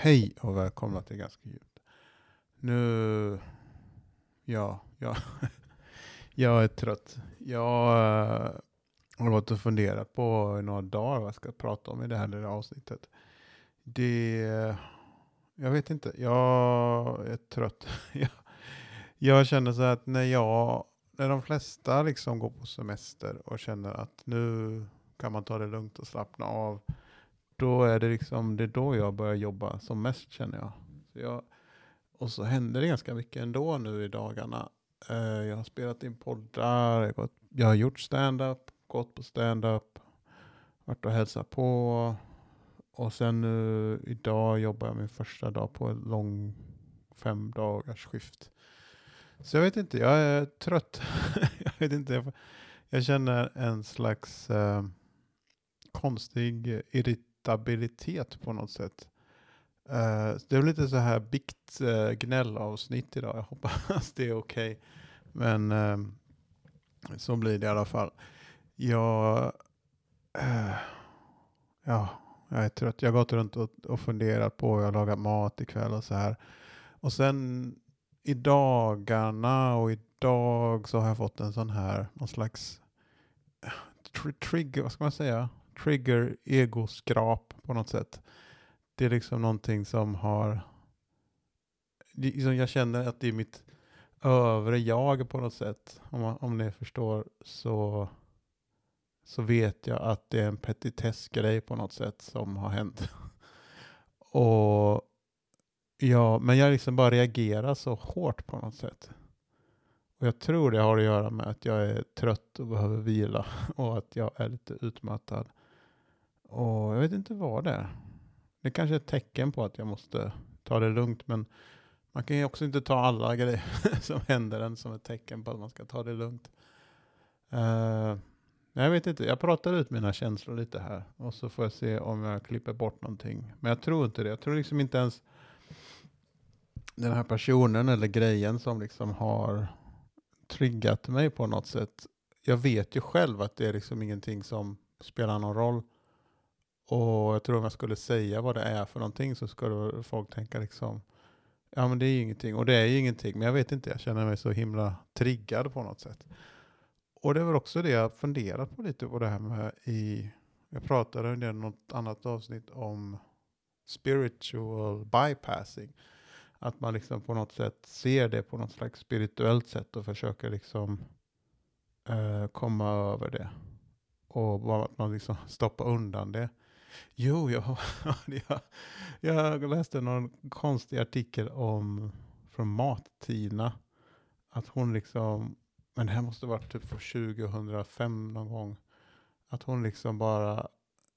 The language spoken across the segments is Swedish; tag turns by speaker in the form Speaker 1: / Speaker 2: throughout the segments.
Speaker 1: Hej och välkomna till Ganska djupt. Nu, ja, ja, jag är trött. Jag uh, har gått och funderat på i några dagar vad jag ska prata om i det här lilla avsnittet. Det, jag vet inte, jag är trött. jag, jag känner så att när jag, när de flesta liksom går på semester och känner att nu kan man ta det lugnt och slappna av då är det liksom, det är då jag börjar jobba som mest känner jag. Så jag och så händer det ganska mycket ändå nu i dagarna. Uh, jag har spelat in poddar, jag, gått, jag har gjort stand-up, gått på stand-up, varit och hälsat på. Och sen nu idag jobbar jag min första dag på en lång fem dagars skift. Så jag vet inte, jag är trött. jag vet inte, jag, jag känner en slags uh, konstig irritation stabilitet på något sätt. Uh, det är lite så här biktgnällavsnitt uh, idag. Jag hoppas det är okej. Okay. Men uh, så blir det i alla fall. Jag, eh, ja, jag är trött. Jag har gått runt och, och funderat på, jag har lagat mat ikväll och så här. Och sen i dagarna och idag så har jag fått en sån här, någon slags eh, tr trigger, vad ska man säga? Trigger egoskrap på något sätt. Det är liksom någonting som har, liksom jag känner att det är mitt övre jag på något sätt. Om, man, om ni förstår så, så vet jag att det är en petitessgrej på något sätt som har hänt. Och ja, men jag liksom bara reagerar så hårt på något sätt. Och jag tror det har att göra med att jag är trött och behöver vila och att jag är lite utmattad. Och jag vet inte vad det är. Det kanske är ett tecken på att jag måste ta det lugnt. Men man kan ju också inte ta alla grejer som händer en som ett tecken på att man ska ta det lugnt. Uh, jag vet inte, jag pratar ut mina känslor lite här. Och så får jag se om jag klipper bort någonting. Men jag tror inte det. Jag tror liksom inte ens den här personen eller grejen som liksom har triggat mig på något sätt. Jag vet ju själv att det är liksom ingenting som spelar någon roll. Och jag tror om jag skulle säga vad det är för någonting så skulle folk tänka liksom, ja men det är ju ingenting. Och det är ju ingenting, men jag vet inte, jag känner mig så himla triggad på något sätt. Och det är väl också det jag funderat på lite på det här med i, jag pratade i något annat avsnitt om spiritual bypassing. Att man liksom på något sätt ser det på något slags spirituellt sätt och försöker liksom eh, komma över det. Och bara att man liksom stoppar undan det. Jo, jag, jag, jag läste någon konstig artikel om från Mat-Tina. Att hon liksom, men det här måste varit typ för 2005 någon gång. Att hon liksom bara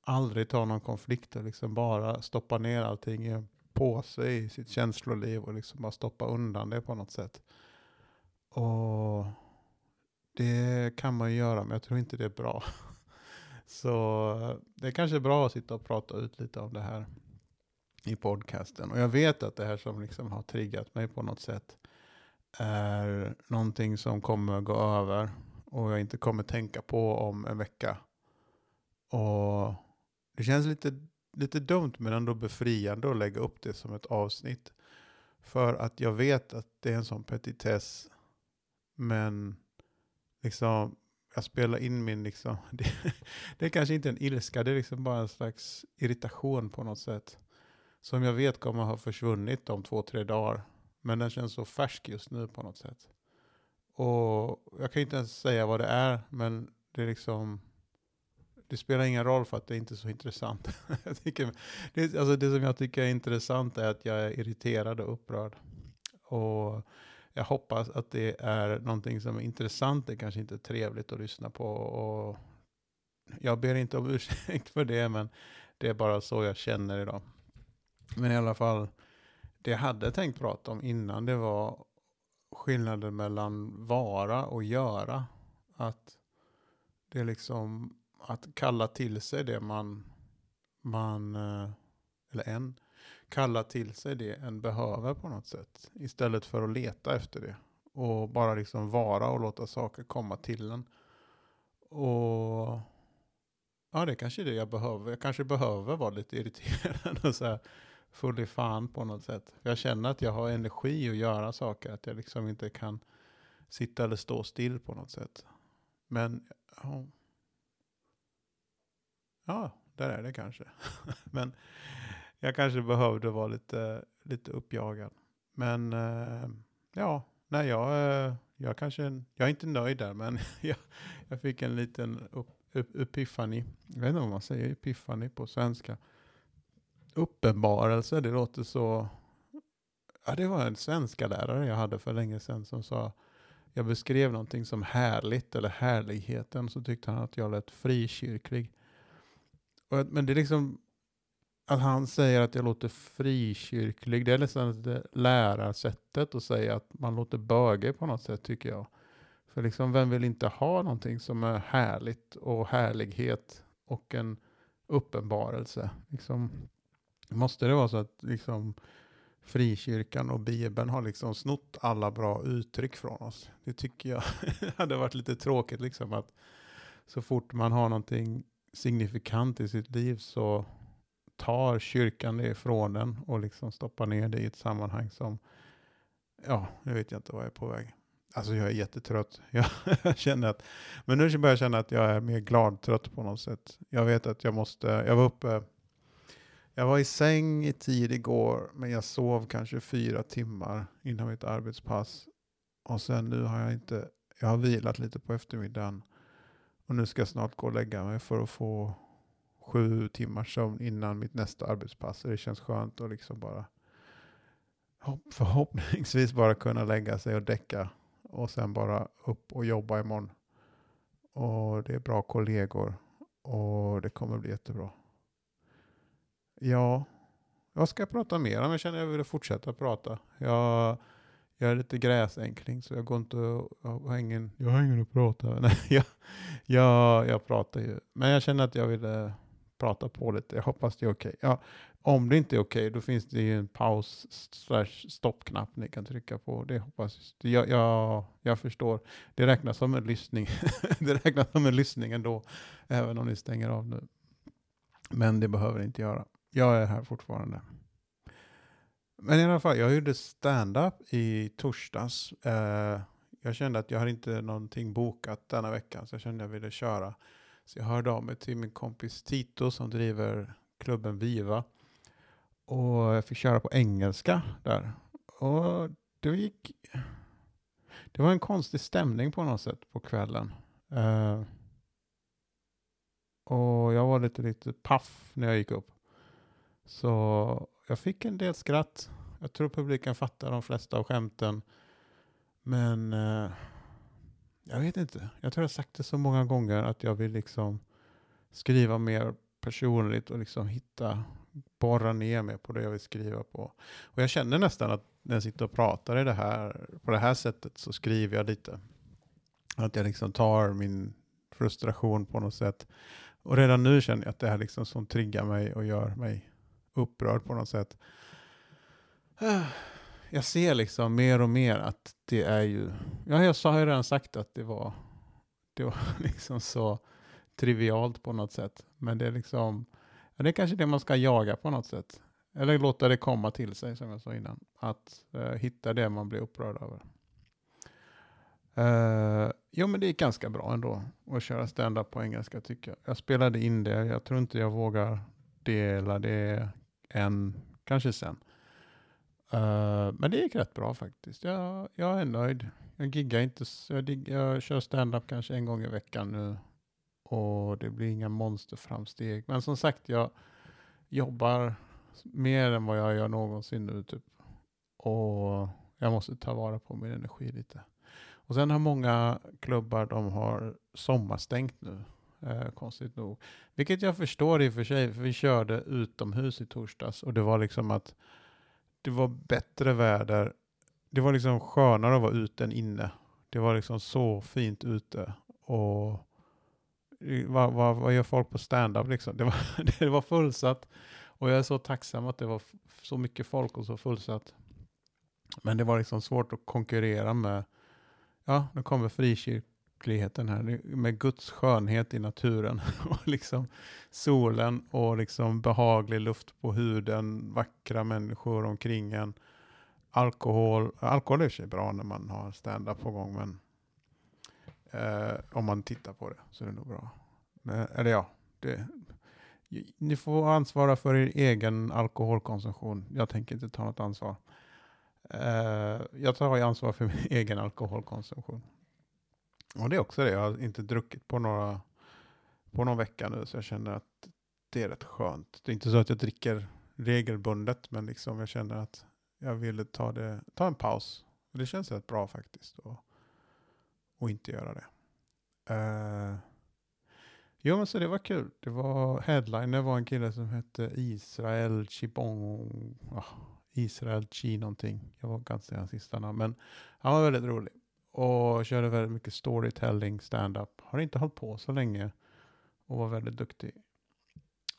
Speaker 1: aldrig tar någon konflikt och liksom bara stoppar ner allting i en påse i sitt känsloliv och liksom bara stoppar undan det på något sätt. Och det kan man ju göra, men jag tror inte det är bra. Så eh, det är kanske bra att sitta och prata ut lite om det här i podcasten. Och jag vet att det här som liksom har triggat mig på något sätt är någonting som kommer gå över och jag inte kommer tänka på om en vecka. Och det känns lite, lite dumt men ändå befriande att lägga upp det som ett avsnitt. För att jag vet att det är en sån petitess. Men liksom jag spelar in min, liksom, det, det är kanske inte en ilska, det är liksom bara en slags irritation på något sätt. Som jag vet kommer ha försvunnit om två, tre dagar. Men den känns så färsk just nu på något sätt. Och jag kan inte ens säga vad det är, men det är liksom, det spelar ingen roll för att det är inte är så intressant. jag tycker, det, alltså det som jag tycker är intressant är att jag är irriterad och upprörd. Och jag hoppas att det är någonting som är intressant. Det kanske inte är trevligt att lyssna på. Och jag ber inte om ursäkt för det, men det är bara så jag känner idag. Men i alla fall, det jag hade tänkt prata om innan, det var skillnaden mellan vara och göra. Att det är liksom att kalla till sig det man, man eh, eller en, kalla till sig det en behöver på något sätt. Istället för att leta efter det. Och bara liksom vara och låta saker komma till en. Och ja, det är kanske är det jag behöver. Jag kanske behöver vara lite irriterad och så här full i fan på något sätt. Jag känner att jag har energi att göra saker, att jag liksom inte kan sitta eller stå still på något sätt. Men ja, ja där är det kanske. Men jag kanske behövde vara lite, lite uppjagad. Men eh, ja, nej, jag, eh, jag kanske, jag är inte nöjd där, men jag, jag fick en liten upp, upp, epiphany. Jag vet inte vad man säger epiphany på svenska. Uppenbarelse, det låter så... Ja, det var en svenska lärare jag hade för länge sedan som sa, jag beskrev någonting som härligt eller härligheten, så tyckte han att jag lät frikyrklig. Och, men det är liksom, att han säger att jag låter frikyrklig, det är nästan det lärarsättet att säga att man låter bögig på något sätt tycker jag. För liksom, vem vill inte ha någonting som är härligt och härlighet och en uppenbarelse? Liksom, måste det vara så att liksom, frikyrkan och Bibeln har liksom snott alla bra uttryck från oss? Det tycker jag hade varit lite tråkigt, liksom att så fort man har någonting signifikant i sitt liv så tar kyrkan det ifrån den och liksom stoppar ner det i ett sammanhang som, ja, nu vet jag inte vad jag är på väg. Alltså jag är jättetrött. Jag känner att, men nu börjar jag känna att jag är mer glad trött på något sätt. Jag vet att jag måste, jag var uppe, jag var i säng i tid igår, men jag sov kanske fyra timmar innan mitt arbetspass. Och sen nu har jag inte, jag har vilat lite på eftermiddagen. Och nu ska jag snart gå och lägga mig för att få sju timmars sömn innan mitt nästa arbetspass. Så det känns skönt att liksom bara förhoppningsvis bara kunna lägga sig och däcka och sen bara upp och jobba imorgon. Och det är bra kollegor och det kommer bli jättebra. Ja, vad ska jag prata mer om? Jag känner att jag vill fortsätta prata. Jag, jag är lite gräsänkling så jag går inte jag har ingen, jag har ingen att prata med. jag, jag, jag pratar ju. Men jag känner att jag ville prata på lite. Jag hoppas det är okej. Okay. Ja, om det inte är okej, okay, då finns det ju en paus slash stoppknapp ni kan trycka på. Det hoppas jag. Jag, jag förstår. Det räknas som en lyssning. det räknas som en lyssning ändå, även om ni stänger av nu. Men det behöver inte göra. Jag är här fortfarande. Men i alla fall, jag gjorde stand-up i torsdags. Eh, jag kände att jag hade inte någonting bokat denna veckan, så jag kände att jag ville köra. Så jag hörde av mig till min kompis Tito som driver klubben Viva. Och jag fick köra på engelska där. Och det gick... Det var en konstig stämning på något sätt på kvällen. Uh, och jag var lite, lite paff när jag gick upp. Så jag fick en del skratt. Jag tror publiken fattar de flesta av skämten. Men uh, jag vet inte. Jag tror jag har sagt det så många gånger att jag vill liksom skriva mer personligt och liksom hitta, borra ner mig på det jag vill skriva på. Och jag känner nästan att när jag sitter och pratar i det här, på det här sättet så skriver jag lite. Att jag liksom tar min frustration på något sätt. Och redan nu känner jag att det här liksom som triggar mig och gör mig upprörd på något sätt. Jag ser liksom mer och mer att det är ju, ja jag har ju redan sagt att det var, det var liksom så trivialt på något sätt. Men det är liksom, ja, det är kanske det man ska jaga på något sätt. Eller låta det komma till sig som jag sa innan. Att eh, hitta det man blir upprörd över. Uh, jo men det är ganska bra ändå att köra stand-up på engelska tycker jag. Jag spelade in det, jag tror inte jag vågar dela det än, kanske sen. Uh, men det gick rätt bra faktiskt. Jag, jag är nöjd. Jag giggar inte, jag, jag kör stand-up kanske en gång i veckan nu och det blir inga monsterframsteg. Men som sagt, jag jobbar mer än vad jag gör någonsin nu typ. Och jag måste ta vara på min energi lite. Och sen har många klubbar, de har sommarstängt nu. Eh, konstigt nog. Vilket jag förstår i och för sig, för vi körde utomhus i torsdags och det var liksom att det var bättre väder. Det var liksom skönare att vara ute än inne. Det var liksom så fint ute. Och vad, vad, vad gör folk på stand-up liksom? Det var, det var fullsatt. Och jag är så tacksam att det var så mycket folk och så fullsatt. Men det var liksom svårt att konkurrera med, ja, nu kommer frikyrk, ytterligheten här, med Guds skönhet i naturen och liksom solen och liksom behaglig luft på huden, vackra människor omkring en, alkohol, alkohol är i sig bra när man har stand-up på gång, men eh, om man tittar på det så är det nog bra. Men, eller ja, det, ni får ansvara för er egen alkoholkonsumtion. Jag tänker inte ta något ansvar. Uh, jag tar ansvar för min egen alkoholkonsumtion. Och det är också det, jag har inte druckit på några på någon vecka nu, så jag känner att det är rätt skönt. Det är inte så att jag dricker regelbundet, men liksom jag känner att jag ville ta, det, ta en paus. Det känns rätt bra faktiskt, och, och inte göra det. Uh, Jo, men så det var kul. Det var headliner var en kille som hette Israel Chibong. Oh, Israel Chi någonting. Jag var ganska hans sista namn. Men han var väldigt rolig. Och körde väldigt mycket storytelling, stand-up. Har inte hållit på så länge. Och var väldigt duktig.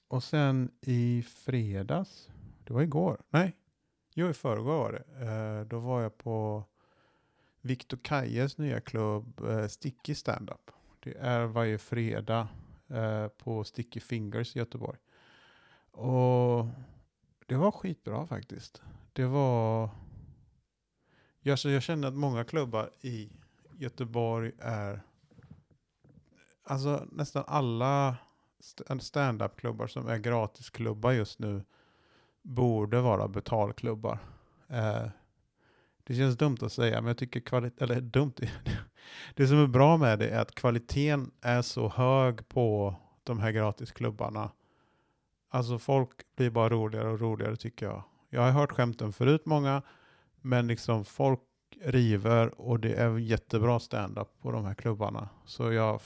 Speaker 1: Och sen i fredags. Det var igår. Nej. Jo, i förrgår var det. Eh, då var jag på Victor Kajes nya klubb eh, Sticky Stand-up. Det är varje fredag eh, på Sticky Fingers i Göteborg. Och det var skitbra faktiskt. Det var... Jag, så jag känner att många klubbar i Göteborg är... Alltså nästan alla äh, stand-up-klubbar som är gratisklubbar just nu borde vara betalklubbar. Eh, det känns dumt att säga, men jag tycker kvalitet, eller dumt, det som är bra med det är att kvaliteten är så hög på de här gratisklubbarna. Alltså folk blir bara roligare och roligare tycker jag. Jag har hört skämten förut många, men liksom folk river och det är jättebra stand-up på de här klubbarna. Så jag,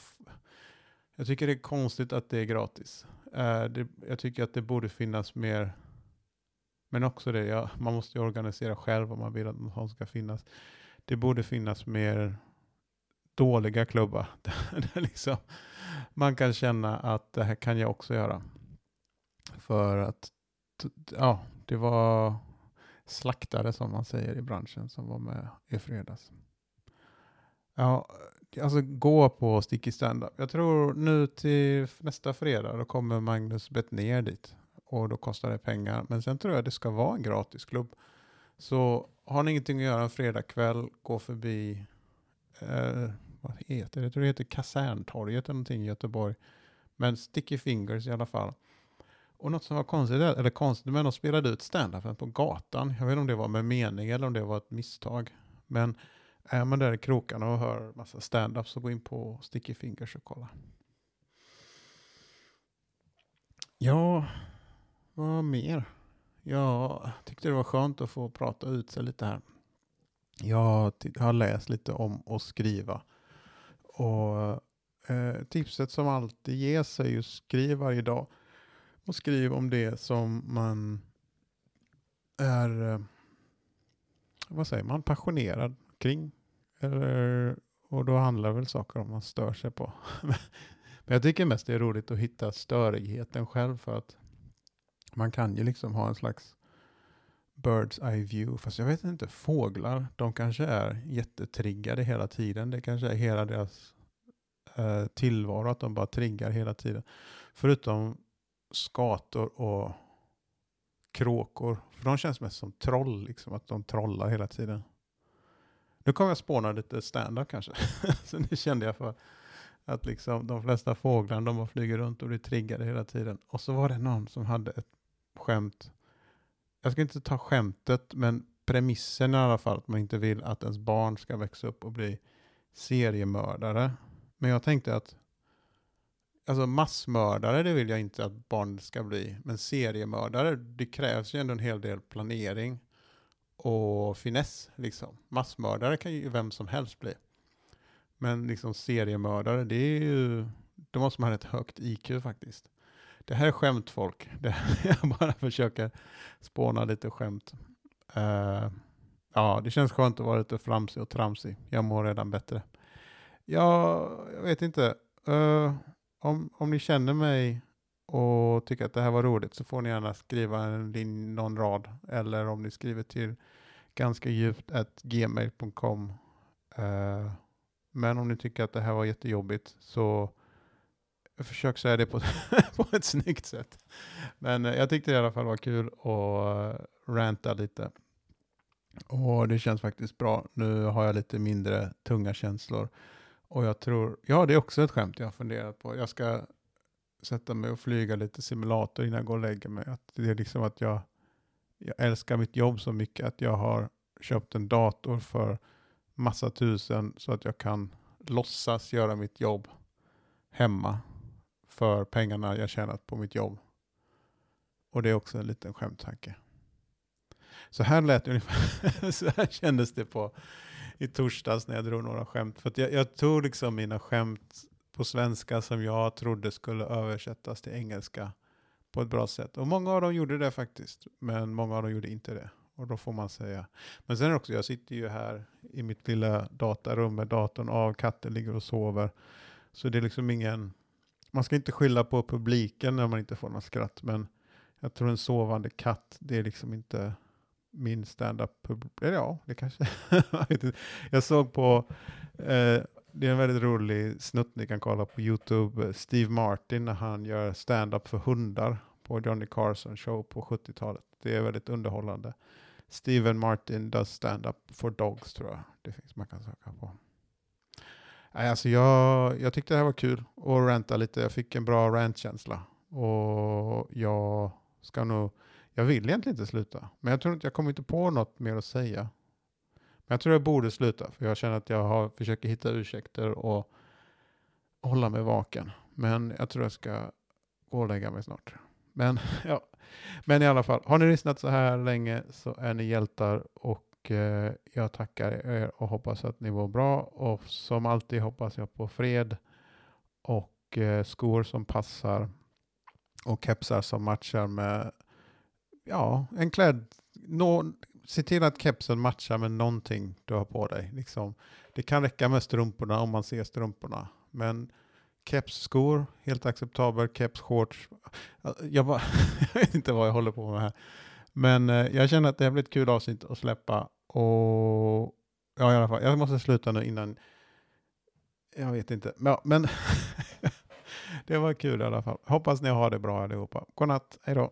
Speaker 1: jag tycker det är konstigt att det är gratis. Uh, det, jag tycker att det borde finnas mer men också det, ja, man måste ju organisera själv om man vill att någon ska finnas. Det borde finnas mer dåliga klubbar. Där liksom man kan känna att det här kan jag också göra. För att ja, det var slaktare som man säger i branschen som var med i fredags. Ja, alltså gå på Sticky Standup. Jag tror nu till nästa fredag då kommer Magnus ner dit och då kostar det pengar. Men sen tror jag det ska vara en gratisklubb. Så har ni ingenting att göra en fredagkväll, gå förbi, eh, vad heter det? Jag tror det heter Kaserntorget eller någonting i Göteborg. Men Sticky Fingers i alla fall. Och något som var konstigt, eller konstigt, men de spelade ut standupen på gatan. Jag vet inte om det var med mening eller om det var ett misstag. Men är man där i krokarna och hör massa standup så gå in på Sticky Fingers och kolla. Ja, vad mer? Jag tyckte det var skönt att få prata ut sig lite här. Jag har läst lite om att skriva. Och eh, tipset som alltid ges är ju skriv varje dag. Och skriv om det som man är, eh, vad säger man, passionerad kring. Eller, och då handlar väl saker om man stör sig på. Men jag tycker mest det är roligt att hitta störigheten själv för att man kan ju liksom ha en slags bird's eye view. Fast jag vet inte, fåglar, de kanske är jättetriggade hela tiden. Det kanske är hela deras eh, tillvaro, att de bara triggar hela tiden. Förutom skator och kråkor. För de känns mest som troll, liksom, att de trollar hela tiden. Nu kommer jag spåna lite stand-up kanske. så nu kände jag för att liksom de flesta fåglarna de bara flyger runt och blir triggade hela tiden. Och så var det någon som hade ett skämt. Jag ska inte ta skämtet, men premissen i alla fall, att man inte vill att ens barn ska växa upp och bli seriemördare. Men jag tänkte att alltså massmördare, det vill jag inte att barn ska bli. Men seriemördare, det krävs ju ändå en hel del planering och finess. Liksom. Massmördare kan ju vem som helst bli. Men liksom seriemördare, det är ju, då måste man ha ett högt IQ faktiskt. Det här är skämt folk. Det jag bara försöker spåna lite skämt. Uh, ja, det känns skönt att vara lite flamsig och tramsig. Jag mår redan bättre. Ja, jag vet inte. Uh, om, om ni känner mig och tycker att det här var roligt så får ni gärna skriva en, någon rad. Eller om ni skriver till ganska djupt att gmail.com uh, eh, Men om ni tycker att det här var jättejobbigt så försök säga det på, på ett snyggt sätt. Men uh, jag tyckte det i alla fall var kul att eh, ranta lite. Och det känns faktiskt bra. Nu har jag lite mindre tunga känslor. Och jag tror, ja det är också ett skämt jag har funderat på. Jag ska sätta mig och flyga lite simulator innan jag går och lägger mig. Att det är liksom att jag, jag älskar mitt jobb så mycket att jag har köpt en dator för massa tusen så att jag kan låtsas göra mitt jobb hemma för pengarna jag tjänat på mitt jobb. Och det är också en liten skämttanke. Så här lät det ungefär, så här kändes det på i torsdags när jag drog några skämt. För jag, jag tog liksom mina skämt på svenska som jag trodde skulle översättas till engelska på ett bra sätt. Och många av dem gjorde det faktiskt, men många av dem gjorde inte det. Och då får man säga. Men sen också, jag sitter ju här i mitt lilla datarum med datorn av, katten ligger och sover. Så det är liksom ingen, man ska inte skylla på publiken när man inte får något skratt, men jag tror en sovande katt, det är liksom inte min stand-up Ja, det kanske... jag såg på, eh, det är en väldigt rolig snutt ni kan kolla på YouTube, eh, Steve Martin när han gör stand-up för hundar på Johnny Carson show på 70-talet. Det är väldigt underhållande. Steven Martin does stand-up for dogs tror jag. Det finns man kan söka på. Alltså jag, jag tyckte det här var kul att ranta lite. Jag fick en bra rantkänsla. Och jag ska nog jag vill egentligen inte sluta, men jag tror inte jag kommer inte på något mer att säga. Men jag tror jag borde sluta, för jag känner att jag har, försöker hitta ursäkter och hålla mig vaken. Men jag tror jag ska gå och lägga mig snart. Men, ja. men i alla fall, har ni lyssnat så här länge så är ni hjältar och eh, jag tackar er och hoppas att ni mår bra. Och som alltid hoppas jag på fred och eh, skor som passar och kepsar som matchar med ja, en klädd, Nå, se till att kepsen matchar med någonting du har på dig. Liksom. Det kan räcka med strumporna om man ser strumporna. Men kepsskor, helt acceptabel. Keps, shorts. Jag, bara, jag vet inte vad jag håller på med här. Men eh, jag känner att det här blir ett kul avsnitt att släppa. Och ja, i alla fall, jag måste sluta nu innan. Jag vet inte. Ja, men det var kul i alla fall. Hoppas ni har det bra allihopa. Godnatt, hej då.